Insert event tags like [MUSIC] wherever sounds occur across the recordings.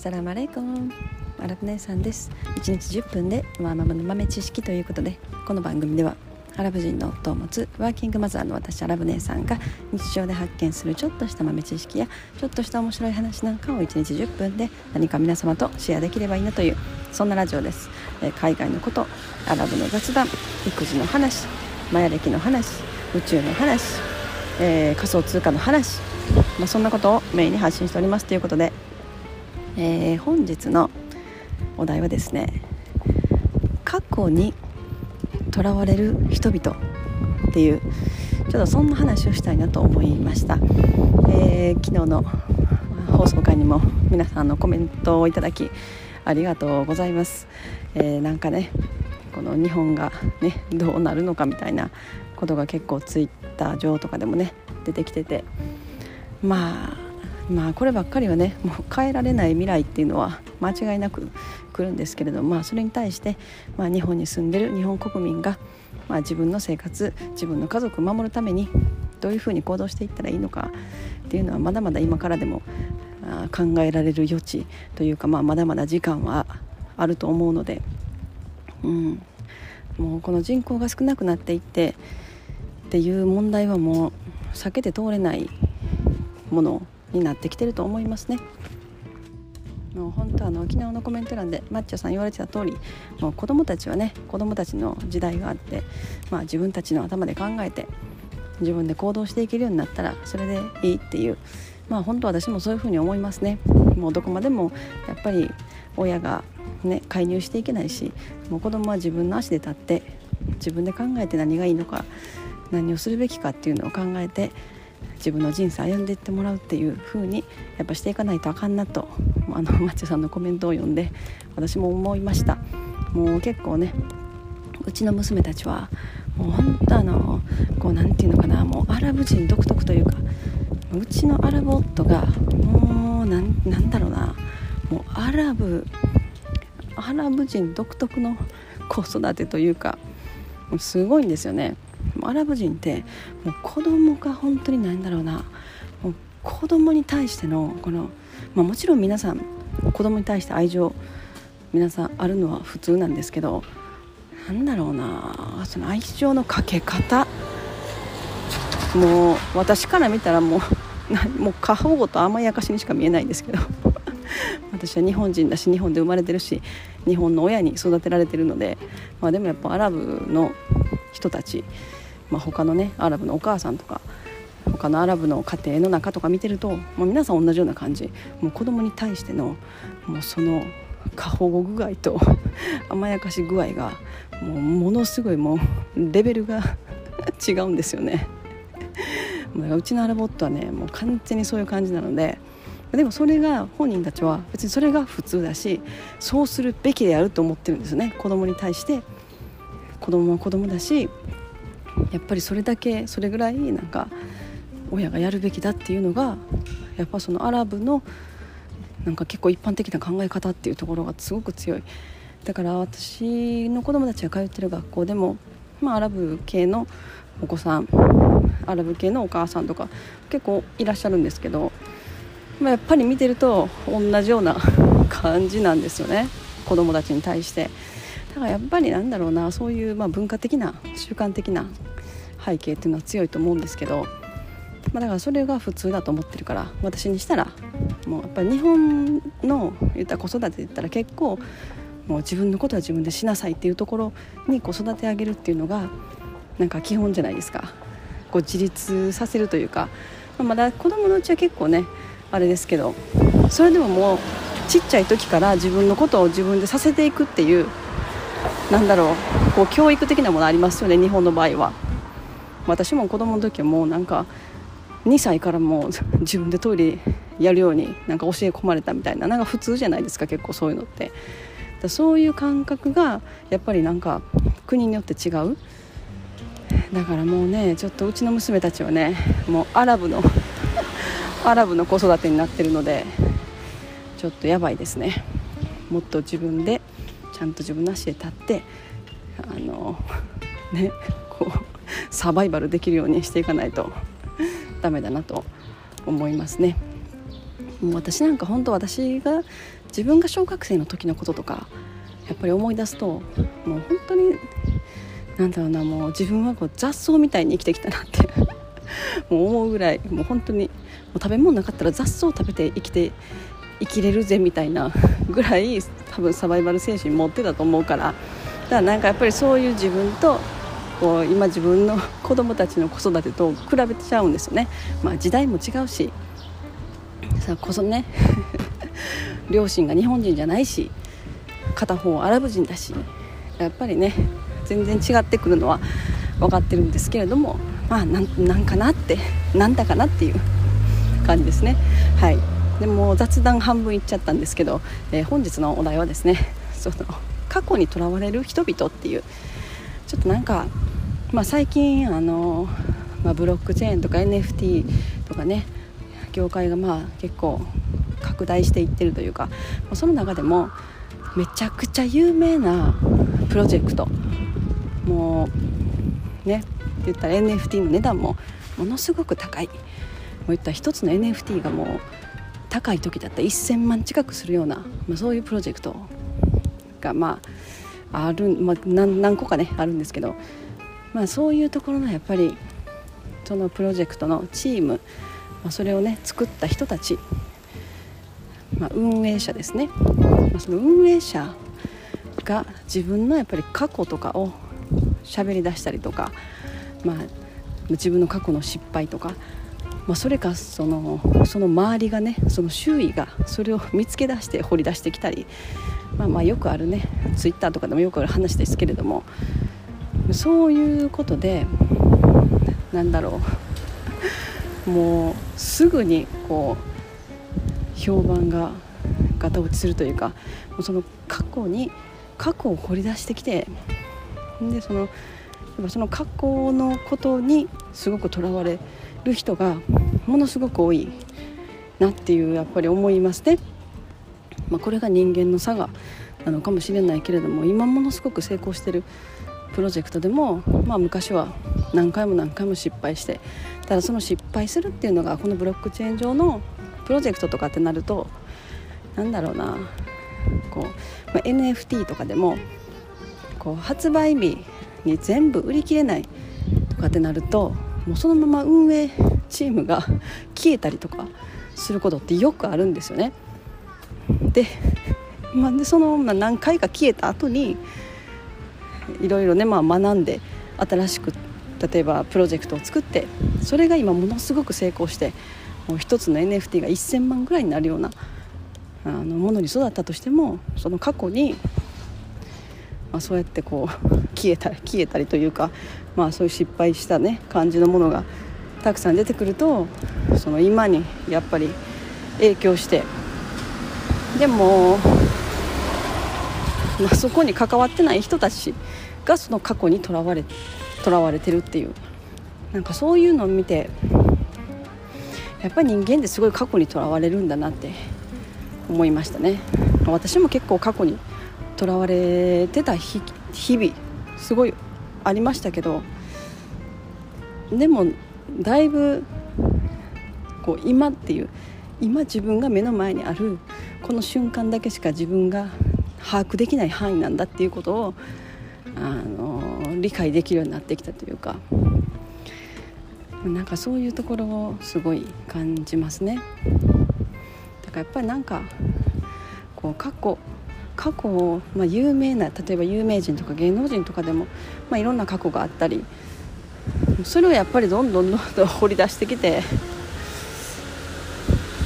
サラマレイコンアラブ姉さんです1日10分でワーママの豆知識ということでこの番組ではアラブ人の夫を持つワーキングマザーの私アラブ姉さんが日常で発見するちょっとした豆知識やちょっとした面白い話なんかを1日10分で何か皆様とシェアできればいいなというそんなラジオです、え海外のことアラブの雑談育児の話マヤ歴の話宇宙の話、えー、仮想通貨の話、まあ、そんなことをメインに発信しておりますということでえー、本日のお題はですね過去にとらわれる人々っていうちょっとそんな話をしたいなと思いました、えー、昨日の放送回にも皆さんのコメントをいただきありがとうございます、えー、なんかねこの日本がねどうなるのかみたいなことが結構ツイッター上とかでもね出てきてて。まあまあこればっかりはねもう変えられない未来っていうのは間違いなく来るんですけれども、まあ、それに対して、まあ、日本に住んでる日本国民が、まあ、自分の生活自分の家族を守るためにどういうふうに行動していったらいいのかっていうのはまだまだ今からでも考えられる余地というか、まあ、まだまだ時間はあると思うので、うん、もうこの人口が少なくなっていってっていう問題はもう避けて通れないものになってきてると思いますね。もう本当あの昨日のコメント欄でマッチョさん言われてた通りもう子供たちはね子供たちの時代があって、まあ、自分たちの頭で考えて自分で行動していけるようになったらそれでいいっていうまあ本当私もそういうふうに思いますねもうどこまでもやっぱり親がね介入していけないしもう子供は自分の足で立って自分で考えて何がいいのか何をするべきかっていうのを考えて自分の人生歩んでいってもらうっていう風にやっぱしていかないとあかんなとあの [LAUGHS] マッチョさんのコメントを読んで私も思いました。もう結構ねうちの娘たちはもう本当あのこう何て言うのかなもうアラブ人独特というかうちのアラブ夫がもうなんだろうなもうアラブアラブ人独特の子育てというかすごいんですよね。もアラブ人ってもう子供が本当に何だろうな。もう子供に対してのこの、まあ、もちろん皆さん子供に対して愛情皆さんあるのは普通なんですけどなんだろうな。その愛情のかけ方。もう私から見たらもう [LAUGHS] もう過保護と甘やかしにしか見えないんですけど。[LAUGHS] 私は日本人だし日本で生まれてるし日本の親に育てられてるので、まあ、でもやっぱアラブの人たちまあ、他のねアラブのお母さんとか他のアラブの家庭の中とか見てるともう皆さん同じような感じ。もう子供に対してのもうその過保護具合と [LAUGHS] 甘やかし具合がもうものすごいもうレベルが [LAUGHS] 違うんですよね。うちのアラボットはねもう完全にそういう感じなのででもそれが本人たちは別にそれが普通だしそうするべきであると思ってるんですよね。子供に対して。子供は子供だしやっぱりそれだけそれぐらいなんか親がやるべきだっていうのがやっぱそのアラブのなんか結構一般的な考え方っていうところがすごく強いだから私の子供たちが通ってる学校でも、まあ、アラブ系のお子さんアラブ系のお母さんとか結構いらっしゃるんですけど、まあ、やっぱり見てると同じような感じなんですよね子供たちに対して。だからやっぱりなんだろうなそういうまあ文化的な習慣的な背景っていうのは強いと思うんですけど、まあ、だからそれが普通だと思ってるから私にしたらもうやっぱり日本の言った子育てって言ったら結構もう自分のことは自分でしなさいっていうところに子育てあげるっていうのがなんか基本じゃないですか。こう自立させるというか、まあ、まだ子供のうちは結構ねあれですけどそれでももうちっちゃい時から自分のことを自分でさせていくっていうなんだろう。こう教育的なものありますよね日本の場合は。私も子供の時はもうなんか2歳からもう [LAUGHS] 自分でトイレやるようになんか教え込まれたみたいな。なんか普通じゃないですか結構そういうのって。だそういう感覚がやっぱりなんか国によって違う。だからもうねちょっとうちの娘たちはねもうアラブの [LAUGHS] アラブの子育てになってるのでちょっとやばいですね。もっと自分でちゃんと自分の足で立ってあの [LAUGHS] ねこうサバイバルできるようにしていかないとダメだなと思いますね。もう私なんか本当私が自分が小学生の時のこととかやっぱり思い出すともう本当になんだろうなもう自分はこう雑草みたいに生きてきたなって [LAUGHS] もう思うぐらいもう本当にもう食べ物なかったら雑草を食べて生きて生きれるぜみたいな [LAUGHS] ぐらい多分サバイバル精神持ってたと思うから。だからなんかやっぱりそういう自分とこう今自分の [LAUGHS] 子供たちの子育てと比べちゃうんですよね、まあ、時代も違うし。さこそね。[LAUGHS] 両親が日本人じゃないし片方アラブ人だし。やっぱりね全然違ってくるのは分かってるんですけれどもまあなんなんかなってなんだかなっていう感じですね。はい。でも雑談半分いっちゃったんですけど、えー、本日のお題はですねその過去にとらわれる人々っていうちょっとなんか、まあ、最近あの、まあ、ブロックチェーンとか NFT とかね業界がまあ結構拡大していってるというかその中でもめちゃくちゃ有名なプロジェクトもうねって言ったら NFT の値段もものすごく高い。もう言ったら1つの NFT がもう高い時だった1000万近くするような、まあ、そういうプロジェクトがまあある、まあ、何個かねあるんですけど、まあ、そういうところのやっぱりそのプロジェクトのチーム、まあ、それをね作った人たちまあ、運営者ですね、まあ、その運営者が自分のやっぱり過去とかを喋り出したりとか、まあ、自分の過去の失敗とか、まあ、それかそのその周りがねその周囲がそれを見つけ出して掘り出してきたり、まあ、まあよくあるねツイッターとかでもよくある話ですけれどもそういうことでなんだろうもうすぐにこう評判がガタ落ちするというかもうその過去に過去を掘り出してきてでそのその過去のことにすごくとらわれる人がものすごく多いなっていうやっぱり思いますね。まあ、これが人間の差がなのかもしれないけれども今ものすごく成功してるプロジェクトでも、まあ、昔は何回も何回も失敗してただその失敗するっていうのがこのブロックチェーン上のプロジェクトとかってなるとなんだろうなこう、まあ、NFT とかでもこう発売日に全部売り切れないとかってなるともうそのまま運営チームが [LAUGHS] 消えたりとかすることってよくあるんですよね。で,、まあ、でその、まあ、何回か消えた後にいろいろね、まあ、学んで新しく例えばプロジェクトを作ってそれが今ものすごく成功してもう1つの NFT が1000万ぐらいになるようなあのものに育ったとしてもその過去に、まあ、そうやってこう消えたり消えたりというか、まあ、そういう失敗したね感じのものがたくさん出てくるとその今にやっぱり影響してでも、まあ、そこに関わってない人たちがその過去にとらわれとらわれてるっていう。なんかそういうのを見てやっぱり人間ってすごい過去にとらわれるんだなって思いましたね。私も結構過去にとらわれてた日々すごいありましたけどでもだいぶこう今っていう今自分が目の前にあるこの瞬間だけしか自分が把握できない範囲なんだっていうことをあの理解できるようになってきたというかなんかそういうところをすごい感じますね。だからやっぱりなんかこう過去過去、まあ、有名な例えば有名人とか芸能人とかでも、まあ、いろんな過去があったりそれをやっぱりどんどんどんどん [LAUGHS] 掘り出してきて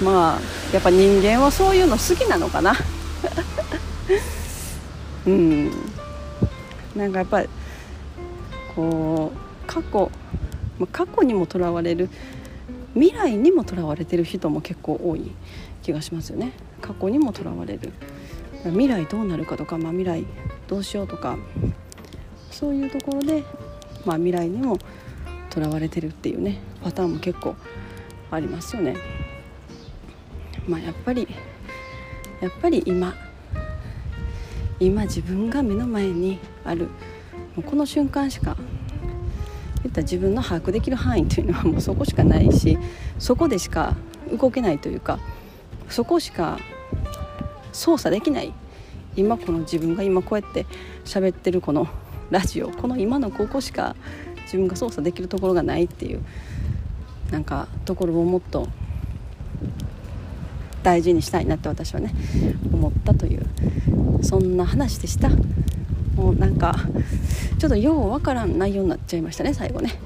まあやっぱ人間はそういうの好きなのかな。[LAUGHS] うん。なんかやっぱりこう過去まあ過去にもとらわれる未来にもとらわれてる人も結構多い気がしますよね。過去にもとらわれる。未来どうなるかとか、まあ、未来どうしようとかそういうところで、まあ、未来にもとらわれてるっていうねパターンも結構ありますよね。まあ、やっぱりやっぱり今今自分が目の前にあるこの瞬間しかいった自分の把握できる範囲というのは [LAUGHS] もうそこしかないしそこでしか動けないというかそこしか操作できない今この自分が今こうやって喋ってるこのラジオこの今のここしか自分が操作できるところがないっていうなんかところをもっと大事にしたいなって私はね思ったというそんな話でした。もうなんかちょっとようわからん内容になっちゃいましたね最後ね。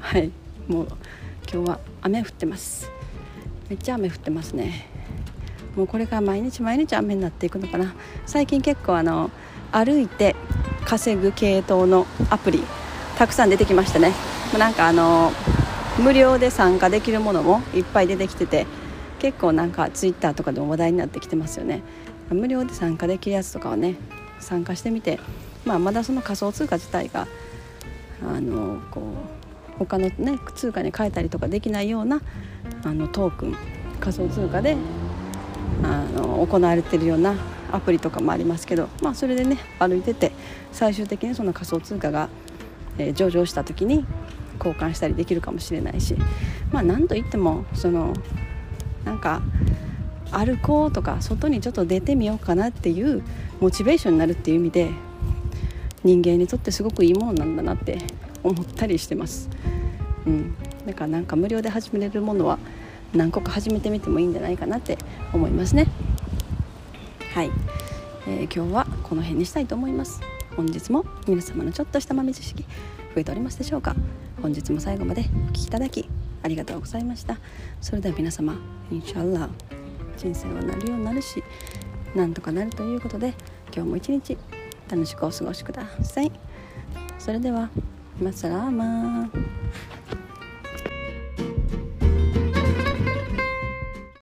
はい。もう今日は雨降ってますめっちゃ雨降ってますね。もうこれから毎日毎日雨になっていくのかな。最近結構あの歩いて稼ぐ系統のアプリたくさん出てきましたね。なんかあの無料で参加できるものもいっぱい出てきてて結構なんかツイッターとかでも話題になってきてますよね。無料で参加できるやつとかはね参加してみて、まあ、まだその仮想通貨自体があのこう他のね通貨に変えたりとかできないようなあのトークン仮想通貨であの行われているようなアプリとかもありますけど、まあ、それでね歩いてて最終的にその仮想通貨が、えー、上場した時に交換したりできるかもしれないしまあ何といってもそのなんか歩こうとか外にちょっと出てみようかなっていうモチベーションになるっていう意味で人間にとってすごくいいものなんだなって思ったりしてます。うん、だからなんか無料で始めれるものは何個か始めてみてもいいんじゃないかなって思いますね。はい、えー、今日はこの辺にしたいと思います。本日も皆様のちょっとした豆知識増えておりますでしょうか。本日も最後までお聴きいただきありがとうございました。それでは皆様インシャアラ人生はなるようになるしなんとかなるということで今日も一日楽しくお過ごしください。それではマサラーマー